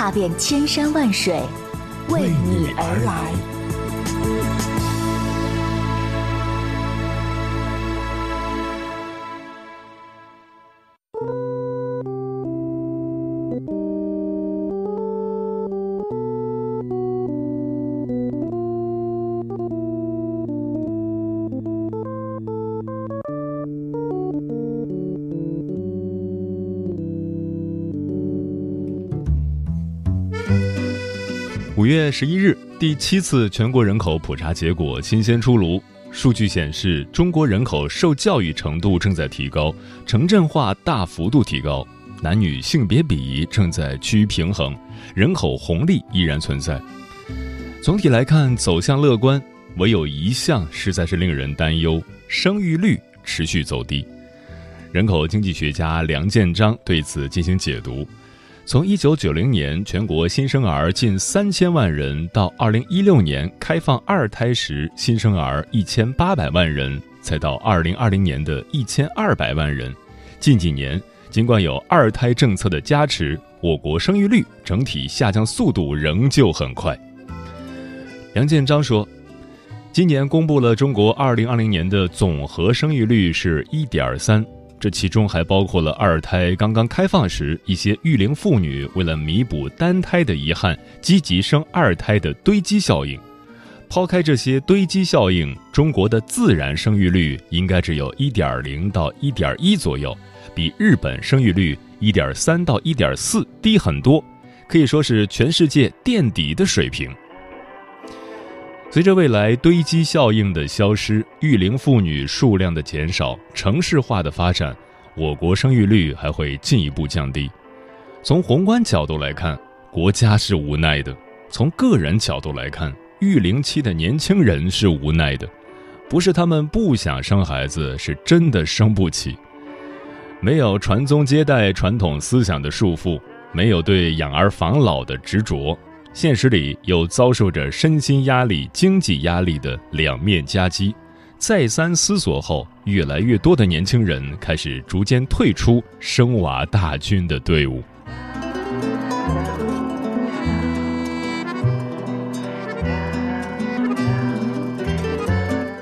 踏遍千山万水，为你而来。五月十一日，第七次全国人口普查结果新鲜出炉。数据显示，中国人口受教育程度正在提高，城镇化大幅度提高，男女性别比正在趋于平衡，人口红利依然存在。总体来看，走向乐观，唯有一项实在是令人担忧：生育率持续走低。人口经济学家梁建章对此进行解读。从一九九零年全国新生儿近三千万人，到二零一六年开放二胎时新生儿一千八百万人，再到二零二零年的一千二百万人，近几年尽管有二胎政策的加持，我国生育率整体下降速度仍旧很快。梁建章说，今年公布了中国二零二零年的总和生育率是一点三。这其中还包括了二胎刚刚开放时，一些育龄妇女为了弥补单胎的遗憾，积极生二胎的堆积效应。抛开这些堆积效应，中国的自然生育率应该只有一点零到一点一左右，比日本生育率一点三到一点四低很多，可以说是全世界垫底的水平。随着未来堆积效应的消失，育龄妇女数量的减少，城市化的发展，我国生育率还会进一步降低。从宏观角度来看，国家是无奈的；从个人角度来看，育龄期的年轻人是无奈的。不是他们不想生孩子，是真的生不起。没有传宗接代传统思想的束缚，没有对养儿防老的执着。现实里又遭受着身心压力、经济压力的两面夹击，再三思索后，越来越多的年轻人开始逐渐退出生娃大军的队伍。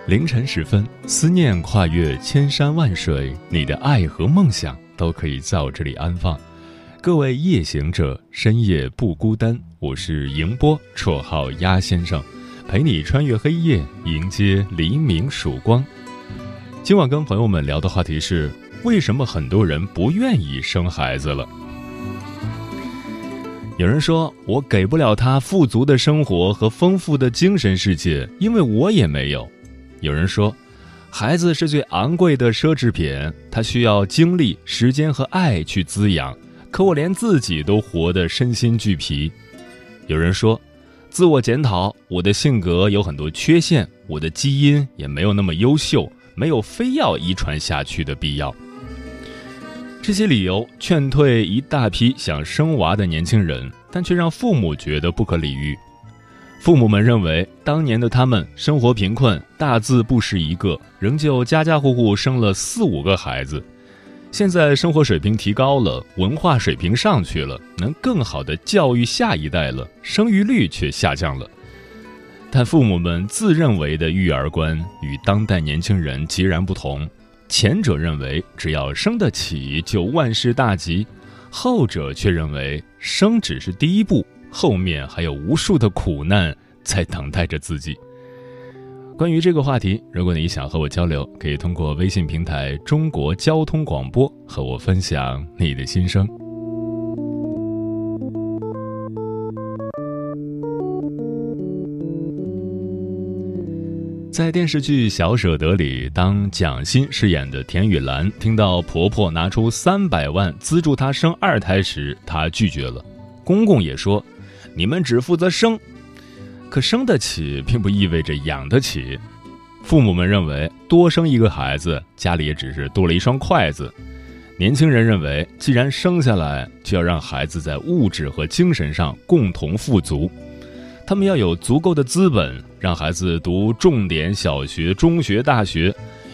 凌晨时分，思念跨越千山万水，你的爱和梦想都可以在我这里安放。各位夜行者，深夜不孤单。我是迎波，绰号鸭先生，陪你穿越黑夜，迎接黎明曙光。今晚跟朋友们聊的话题是：为什么很多人不愿意生孩子了？有人说我给不了他富足的生活和丰富的精神世界，因为我也没有。有人说，孩子是最昂贵的奢侈品，他需要精力、时间和爱去滋养。可我连自己都活得身心俱疲。有人说，自我检讨，我的性格有很多缺陷，我的基因也没有那么优秀，没有非要遗传下去的必要。这些理由劝退一大批想生娃的年轻人，但却让父母觉得不可理喻。父母们认为，当年的他们生活贫困，大字不识一个，仍旧家家户户生了四五个孩子。现在生活水平提高了，文化水平上去了，能更好的教育下一代了，生育率却下降了。但父母们自认为的育儿观与当代年轻人截然不同，前者认为只要生得起就万事大吉，后者却认为生只是第一步，后面还有无数的苦难在等待着自己。关于这个话题，如果你想和我交流，可以通过微信平台“中国交通广播”和我分享你的心声。在电视剧《小舍得》里，当蒋欣饰演的田雨岚听到婆婆拿出三百万资助她生二胎时，她拒绝了。公公也说：“你们只负责生。可生得起，并不意味着养得起。父母们认为，多生一个孩子，家里也只是多了一双筷子。年轻人认为，既然生下来，就要让孩子在物质和精神上共同富足。他们要有足够的资本，让孩子读重点小学、中学、大学；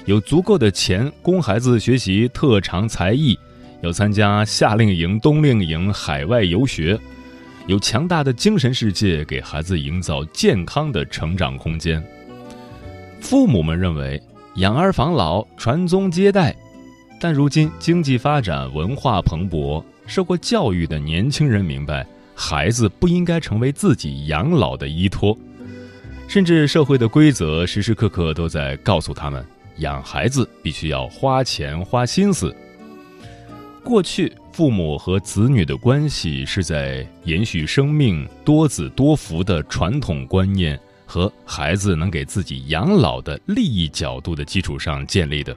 有足够的钱供孩子学习特长才艺，要参加夏令营、冬令营、海外游学；有强大的精神世界，给孩子营造健康的成长空间。父母们认为养儿防老、传宗接代，但如今经济发展、文化蓬勃，受过教育的年轻人明白，孩子不应该成为自己养老的依托，甚至社会的规则时时刻刻都在告诉他们，养孩子必须要花钱花心思。过去父母和子女的关系是在延续生命、多子多福的传统观念。和孩子能给自己养老的利益角度的基础上建立的。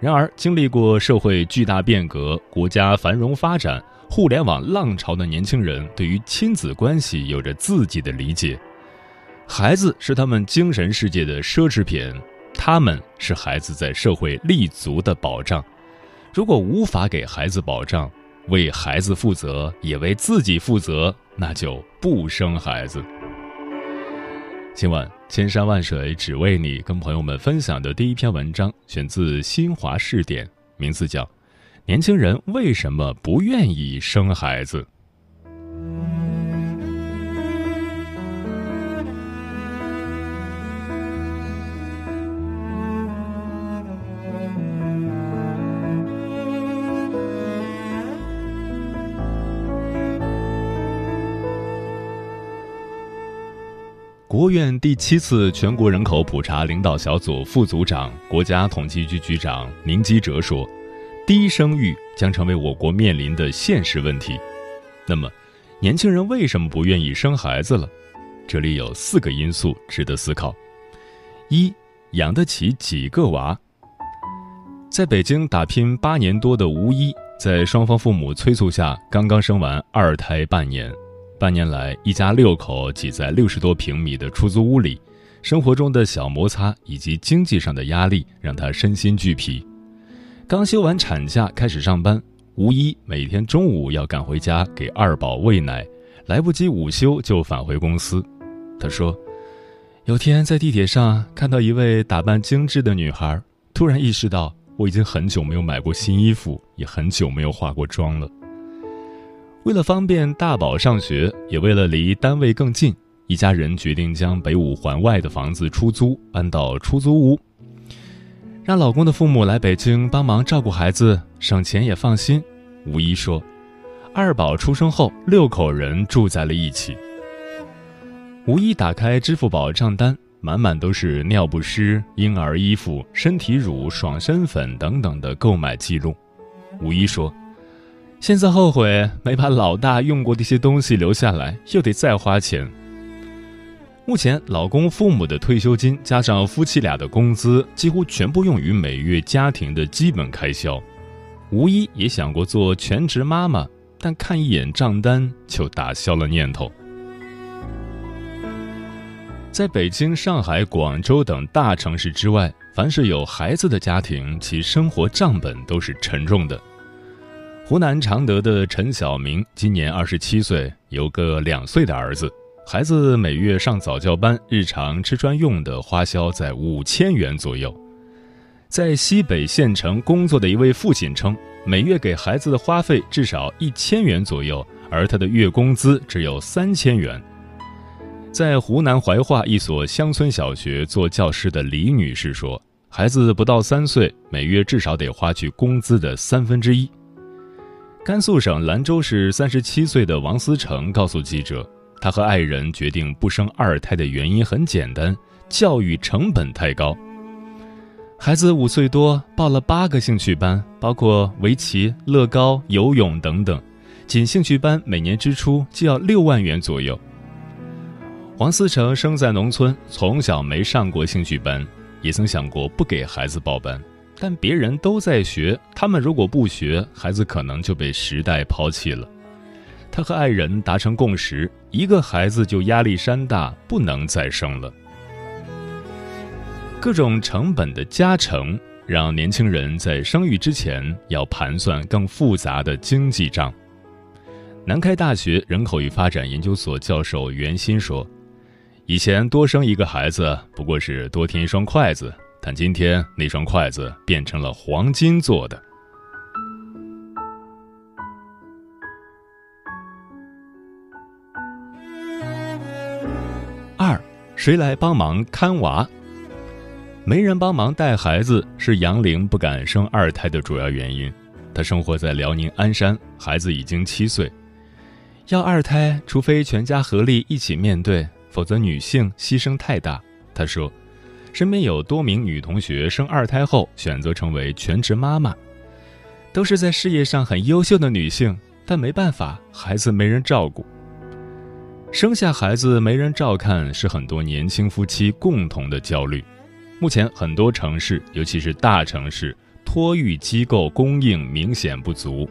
然而，经历过社会巨大变革、国家繁荣发展、互联网浪潮的年轻人，对于亲子关系有着自己的理解。孩子是他们精神世界的奢侈品，他们是孩子在社会立足的保障。如果无法给孩子保障，为孩子负责，也为自己负责，那就不生孩子。今晚千山万水只为你，跟朋友们分享的第一篇文章选自新华视点，名字叫《年轻人为什么不愿意生孩子》。国务院第七次全国人口普查领导小组副组长、国家统计局局长宁吉喆说：“低生育将成为我国面临的现实问题。”那么，年轻人为什么不愿意生孩子了？这里有四个因素值得思考：一、养得起几个娃？在北京打拼八年多的吴一，在双方父母催促下，刚刚生完二胎半年。半年来，一家六口挤在六十多平米的出租屋里，生活中的小摩擦以及经济上的压力让他身心俱疲。刚休完产假开始上班，吴一每天中午要赶回家给二宝喂奶，来不及午休就返回公司。他说：“有天在地铁上看到一位打扮精致的女孩，突然意识到我已经很久没有买过新衣服，也很久没有化过妆了。”为了方便大宝上学，也为了离单位更近，一家人决定将北五环外的房子出租，搬到出租屋，让老公的父母来北京帮忙照顾孩子，省钱也放心。吴一说：“二宝出生后，六口人住在了一起。”吴一打开支付宝账单，满满都是尿不湿、婴儿衣服、身体乳、爽身粉等等的购买记录。吴一说。现在后悔没把老大用过的一些东西留下来，又得再花钱。目前，老公父母的退休金加上夫妻俩的工资，几乎全部用于每月家庭的基本开销。吴一也想过做全职妈妈，但看一眼账单就打消了念头。在北京、上海、广州等大城市之外，凡是有孩子的家庭，其生活账本都是沉重的。湖南常德的陈晓明今年二十七岁，有个两岁的儿子。孩子每月上早教班，日常吃穿用的花销在五千元左右。在西北县城工作的一位父亲称，每月给孩子的花费至少一千元左右，而他的月工资只有三千元。在湖南怀化一所乡村小学做教师的李女士说，孩子不到三岁，每月至少得花去工资的三分之一。甘肃省兰州市三十七岁的王思成告诉记者，他和爱人决定不生二胎的原因很简单：教育成本太高。孩子五岁多，报了八个兴趣班，包括围棋、乐高、游泳等等，仅兴趣班每年支出就要六万元左右。王思成生在农村，从小没上过兴趣班，也曾想过不给孩子报班。但别人都在学，他们如果不学，孩子可能就被时代抛弃了。他和爱人达成共识，一个孩子就压力山大，不能再生了。各种成本的加成，让年轻人在生育之前要盘算更复杂的经济账。南开大学人口与发展研究所教授袁鑫说：“以前多生一个孩子不过是多添一双筷子，但今天那双筷子变成了黄金做的。”二，谁来帮忙看娃？没人帮忙带孩子是杨玲不敢生二胎的主要原因。她生活在辽宁鞍山，孩子已经七岁。要二胎，除非全家合力一起面对，否则女性牺牲太大。她说，身边有多名女同学生二胎后选择成为全职妈妈，都是在事业上很优秀的女性，但没办法，孩子没人照顾。生下孩子没人照看，是很多年轻夫妻共同的焦虑。目前很多城市，尤其是大城市，托育机构供应明显不足。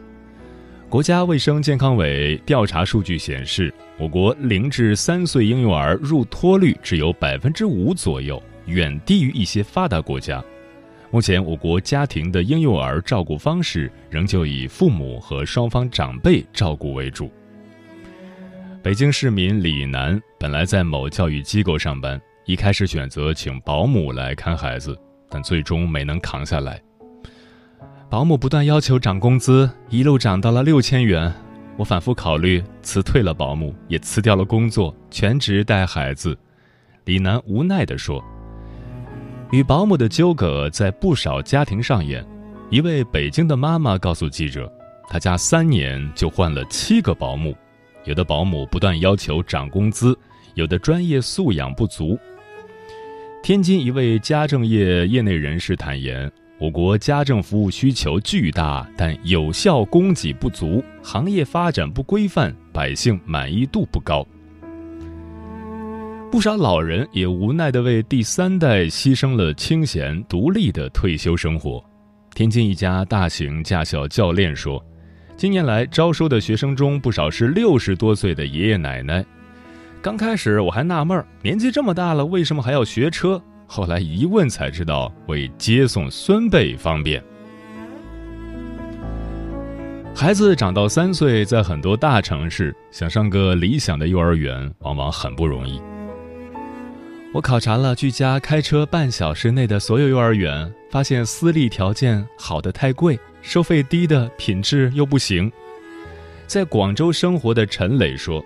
国家卫生健康委调查数据显示，我国零至三岁婴幼儿入托率只有百分之五左右，远低于一些发达国家。目前，我国家庭的婴幼儿照顾方式仍旧以父母和双方长辈照顾为主。北京市民李楠本来在某教育机构上班，一开始选择请保姆来看孩子，但最终没能扛下来。保姆不断要求涨工资，一路涨到了六千元。我反复考虑辞退了保姆，也辞掉了工作，全职带孩子。李楠无奈地说：“与保姆的纠葛在不少家庭上演。一位北京的妈妈告诉记者，她家三年就换了七个保姆。”有的保姆不断要求涨工资，有的专业素养不足。天津一位家政业业内人士坦言，我国家政服务需求巨大，但有效供给不足，行业发展不规范，百姓满意度不高。不少老人也无奈地为第三代牺牲了清闲独立的退休生活。天津一家大型驾校教练说。近年来招收的学生中，不少是六十多岁的爷爷奶奶。刚开始我还纳闷，年纪这么大了，为什么还要学车？后来一问才知道，为接送孙辈方便。孩子长到三岁，在很多大城市想上个理想的幼儿园，往往很不容易。我考察了距家开车半小时内的所有幼儿园，发现私立条件好的太贵。收费低的品质又不行。在广州生活的陈磊说：“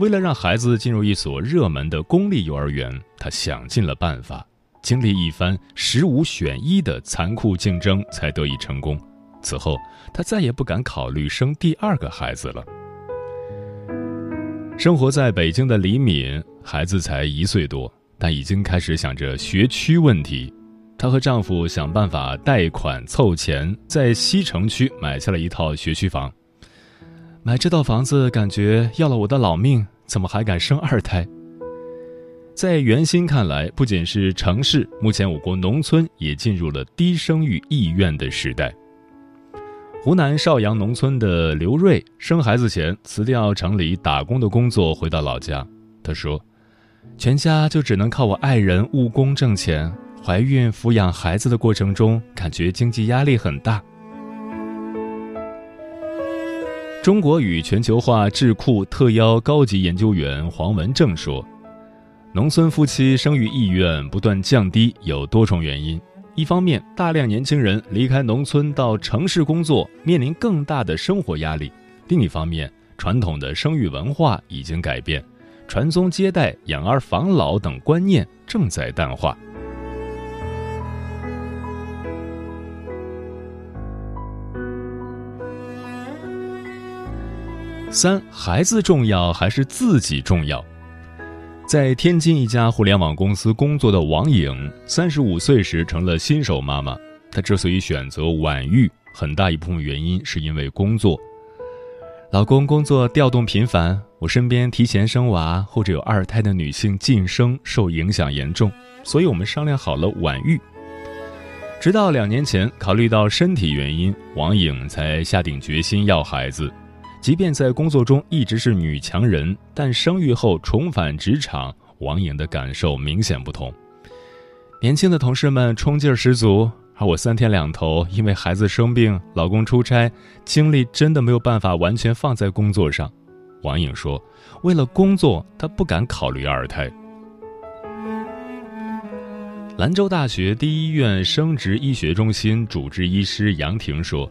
为了让孩子进入一所热门的公立幼儿园，他想尽了办法，经历一番十五选一的残酷竞争，才得以成功。此后，他再也不敢考虑生第二个孩子了。”生活在北京的李敏，孩子才一岁多，但已经开始想着学区问题。她和丈夫想办法贷款凑钱，在西城区买下了一套学区房。买这套房子感觉要了我的老命，怎么还敢生二胎？在袁心看来，不仅是城市，目前我国农村也进入了低生育意愿的时代。湖南邵阳农村的刘瑞生孩子前辞掉城里打工的工作，回到老家。他说：“全家就只能靠我爱人务工挣钱。”怀孕抚养孩子的过程中，感觉经济压力很大。中国与全球化智库特邀高级研究员黄文正说：“农村夫妻生育意愿不断降低，有多重原因。一方面，大量年轻人离开农村到城市工作，面临更大的生活压力；另一方面，传统的生育文化已经改变，传宗接代、养儿防老等观念正在淡化。”三孩子重要还是自己重要？在天津一家互联网公司工作的王颖，三十五岁时成了新手妈妈。她之所以选择晚育，很大一部分原因是因为工作。老公工作调动频繁，我身边提前生娃或者有二胎的女性晋升受影响严重，所以我们商量好了晚育。直到两年前，考虑到身体原因，王颖才下定决心要孩子。即便在工作中一直是女强人，但生育后重返职场，王颖的感受明显不同。年轻的同事们冲劲十足，我三天两头因为孩子生病、老公出差，精力真的没有办法完全放在工作上。王颖说：“为了工作，她不敢考虑二胎。”兰州大学第一医院生殖医学中心主治医师杨婷说：“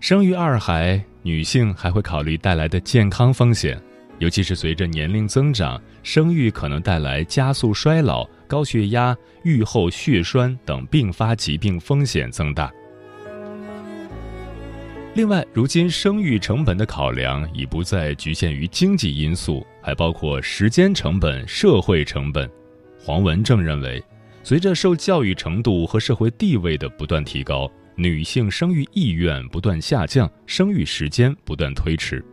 生育二孩，女性还会考虑带来的健康风险，尤其是随着年龄增长，生育可能带来加速衰老、高血压、愈后血栓等并发疾病风险增大。另外，如今生育成本的考量已不再局限于经济因素，还包括时间成本、社会成本。”黄文正认为。随着受教育程度和社会地位的不断提高，女性生育意愿不断下降，生育时间不断推迟。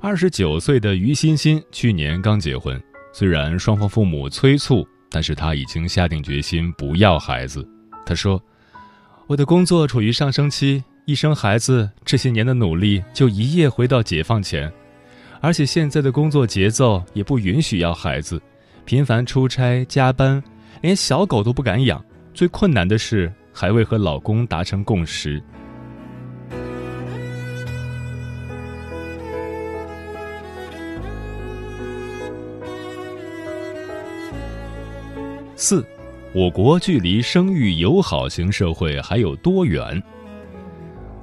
二十九岁的于欣欣去年刚结婚，虽然双方父母催促，但是她已经下定决心不要孩子。她说：“我的工作处于上升期，一生孩子，这些年的努力就一夜回到解放前，而且现在的工作节奏也不允许要孩子，频繁出差加班。”连小狗都不敢养，最困难的是还未和老公达成共识。四，我国距离生育友好型社会还有多远？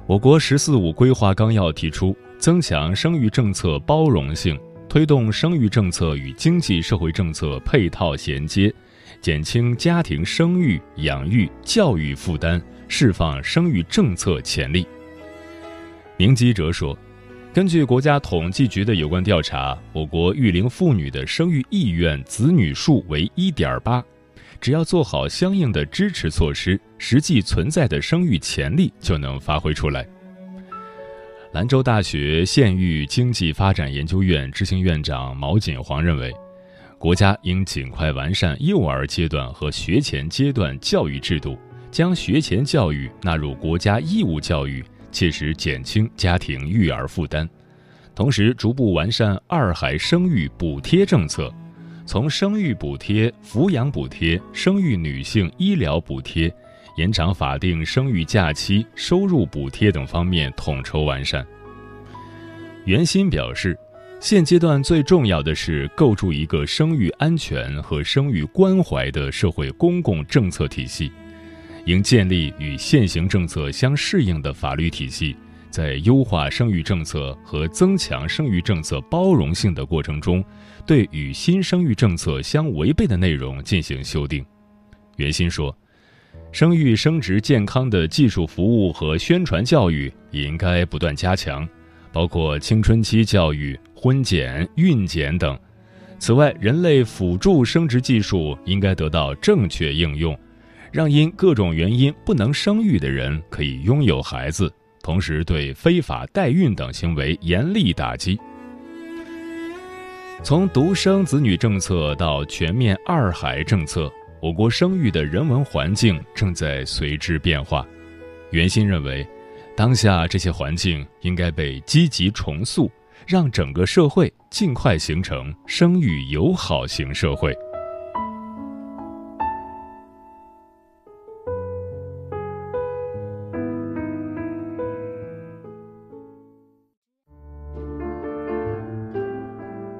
我国“十四五”规划纲要提出，增强生育政策包容性，推动生育政策与经济社会政策配套衔接。减轻家庭生育、养育、教育负担，释放生育政策潜力。明基哲说：“根据国家统计局的有关调查，我国育龄妇女的生育意愿、子女数为一点八。只要做好相应的支持措施，实际存在的生育潜力就能发挥出来。”兰州大学县域经济发展研究院执行院长毛锦煌认为。国家应尽快完善幼儿阶段和学前阶段教育制度，将学前教育纳入国家义务教育，切实减轻家庭育儿负担。同时，逐步完善二孩生育补贴政策，从生育补贴、抚养补贴、生育女性医疗补贴、延长法定生育假期、收入补贴等方面统筹完善。袁新表示。现阶段最重要的是构筑一个生育安全和生育关怀的社会公共政策体系，应建立与现行政策相适应的法律体系，在优化生育政策和增强生育政策包容性的过程中，对与新生育政策相违背的内容进行修订。袁新说，生育生殖健康的技术服务和宣传教育也应该不断加强，包括青春期教育。婚检、孕检等。此外，人类辅助生殖技术应该得到正确应用，让因各种原因不能生育的人可以拥有孩子，同时对非法代孕等行为严厉打击。从独生子女政策到全面二孩政策，我国生育的人文环境正在随之变化。袁心认为，当下这些环境应该被积极重塑。让整个社会尽快形成生育友好型社会。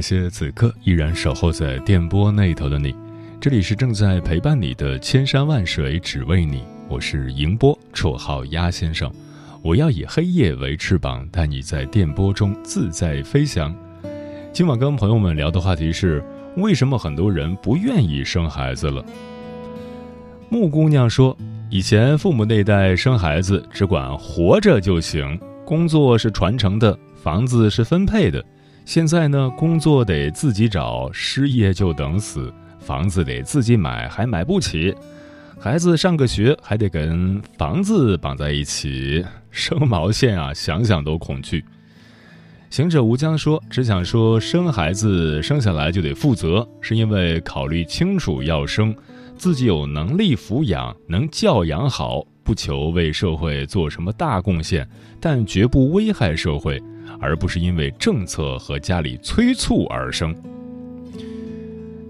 感谢此刻依然守候在电波那头的你。这里是正在陪伴你的千山万水只为你，我是迎波，绰号鸭先生。我要以黑夜为翅膀，带你在电波中自在飞翔。今晚跟朋友们聊的话题是：为什么很多人不愿意生孩子了？木姑娘说：“以前父母那代生孩子只管活着就行，工作是传承的，房子是分配的。现在呢，工作得自己找，失业就等死，房子得自己买，还买不起。孩子上个学还得跟房子绑在一起，生毛线啊！想想都恐惧。”行者吴江说：“只想说，生孩子生下来就得负责，是因为考虑清楚要生。”自己有能力抚养，能教养好，不求为社会做什么大贡献，但绝不危害社会，而不是因为政策和家里催促而生。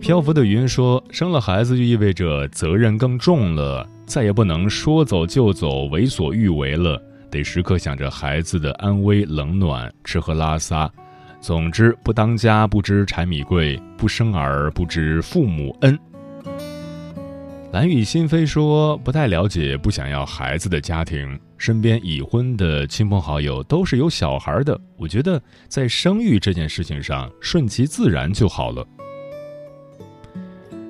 漂浮的云说：“生了孩子就意味着责任更重了，再也不能说走就走、为所欲为了，得时刻想着孩子的安危、冷暖、吃喝拉撒。总之，不当家不知柴米贵，不生儿不知父母恩。”蓝雨心扉说：“不太了解不想要孩子的家庭，身边已婚的亲朋好友都是有小孩的。我觉得在生育这件事情上，顺其自然就好了。”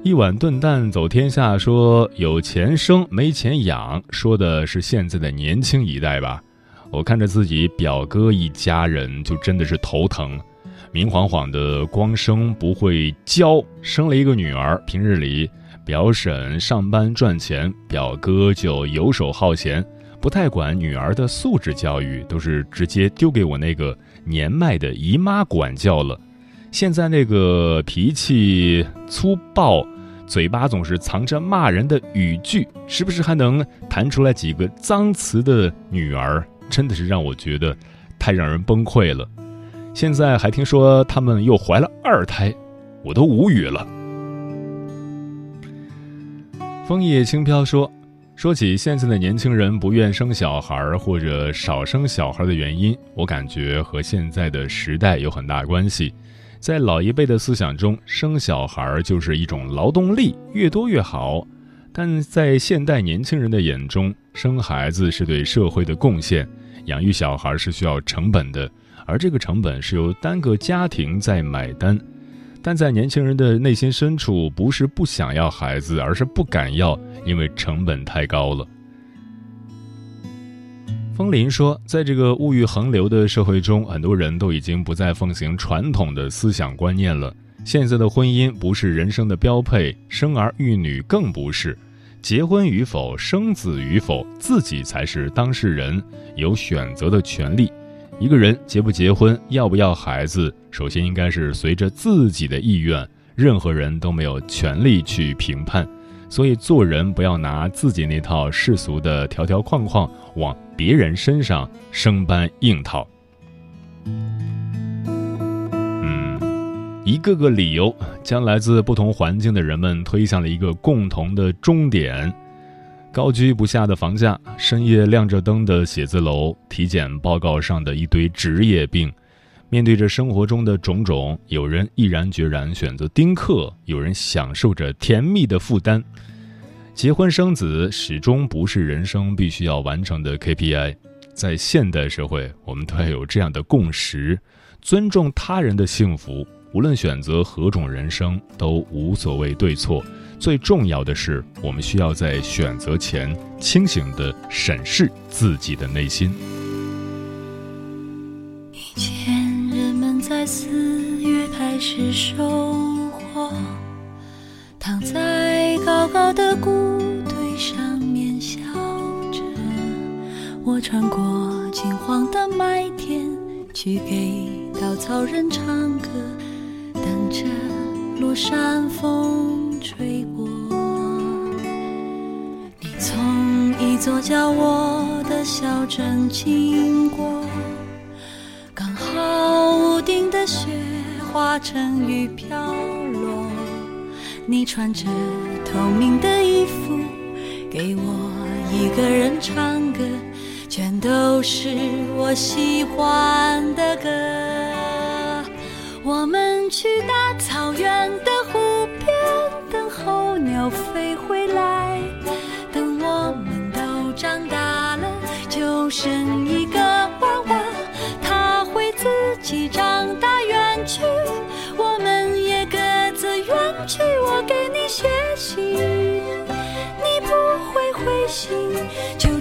一碗炖蛋走天下说：“有钱生没钱养，说的是现在的年轻一代吧？我看着自己表哥一家人，就真的是头疼。明晃晃的光生不会教，生了一个女儿，平日里……”表婶上班赚钱，表哥就游手好闲，不太管女儿的素质教育，都是直接丢给我那个年迈的姨妈管教了。现在那个脾气粗暴，嘴巴总是藏着骂人的语句，时不时还能弹出来几个脏词的女儿，真的是让我觉得太让人崩溃了。现在还听说他们又怀了二胎，我都无语了。枫叶轻飘说：“说起现在的年轻人不愿生小孩儿或者少生小孩的原因，我感觉和现在的时代有很大关系。在老一辈的思想中，生小孩儿就是一种劳动力，越多越好；但在现代年轻人的眼中，生孩子是对社会的贡献，养育小孩是需要成本的，而这个成本是由单个家庭在买单。”但在年轻人的内心深处，不是不想要孩子，而是不敢要，因为成本太高了。风林说，在这个物欲横流的社会中，很多人都已经不再奉行传统的思想观念了。现在的婚姻不是人生的标配，生儿育女更不是。结婚与否，生子与否，自己才是当事人，有选择的权利。一个人结不结婚，要不要孩子，首先应该是随着自己的意愿，任何人都没有权利去评判。所以做人不要拿自己那套世俗的条条框框往别人身上生搬硬套。嗯，一个个理由将来自不同环境的人们推向了一个共同的终点。高居不下的房价，深夜亮着灯的写字楼，体检报告上的一堆职业病，面对着生活中的种种，有人毅然决然选择丁克，有人享受着甜蜜的负担。结婚生子始终不是人生必须要完成的 KPI，在现代社会，我们都要有这样的共识：尊重他人的幸福，无论选择何种人生，都无所谓对错。最重要的是，我们需要在选择前清醒地审视自己的内心。以前人们在四月开始收获，躺在高高的谷堆上面笑着。我穿过金黄的麦田，去给稻草人唱歌，等着落山风。吹过，你从一座叫我的小镇经过，刚好屋顶的雪化成雨飘落。你穿着透明的衣服，给我一个人唱歌，全都是我喜欢的歌。我们去大草原的湖。候鸟飞回来等我们都长大了就生一个娃娃他会自己长大远去我们也各自远去我给你写信你不会回信就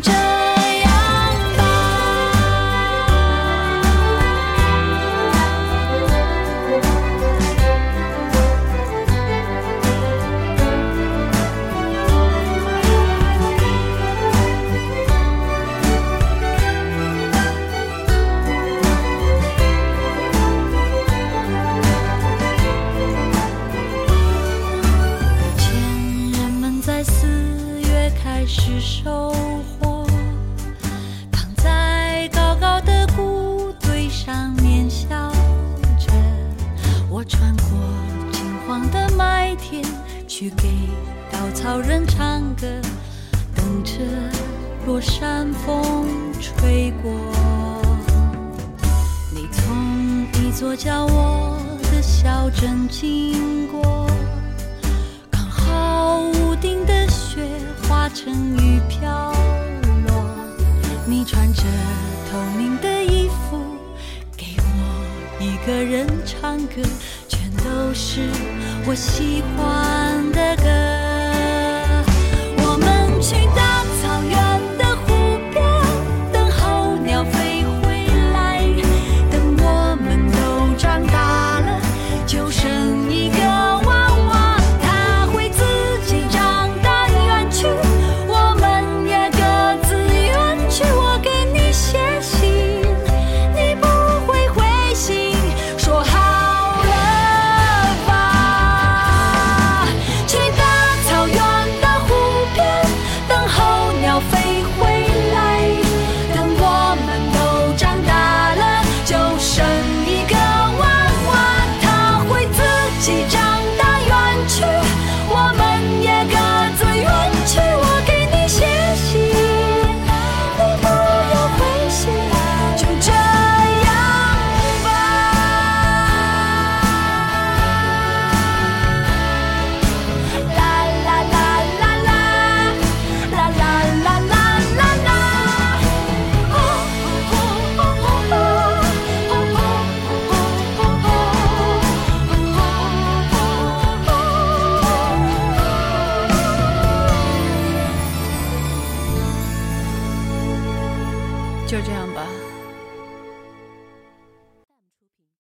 正经过，刚好屋顶的雪化成雨飘落。你穿着透明的衣服，给我一个人唱歌，全都是我喜欢的歌。我们去大。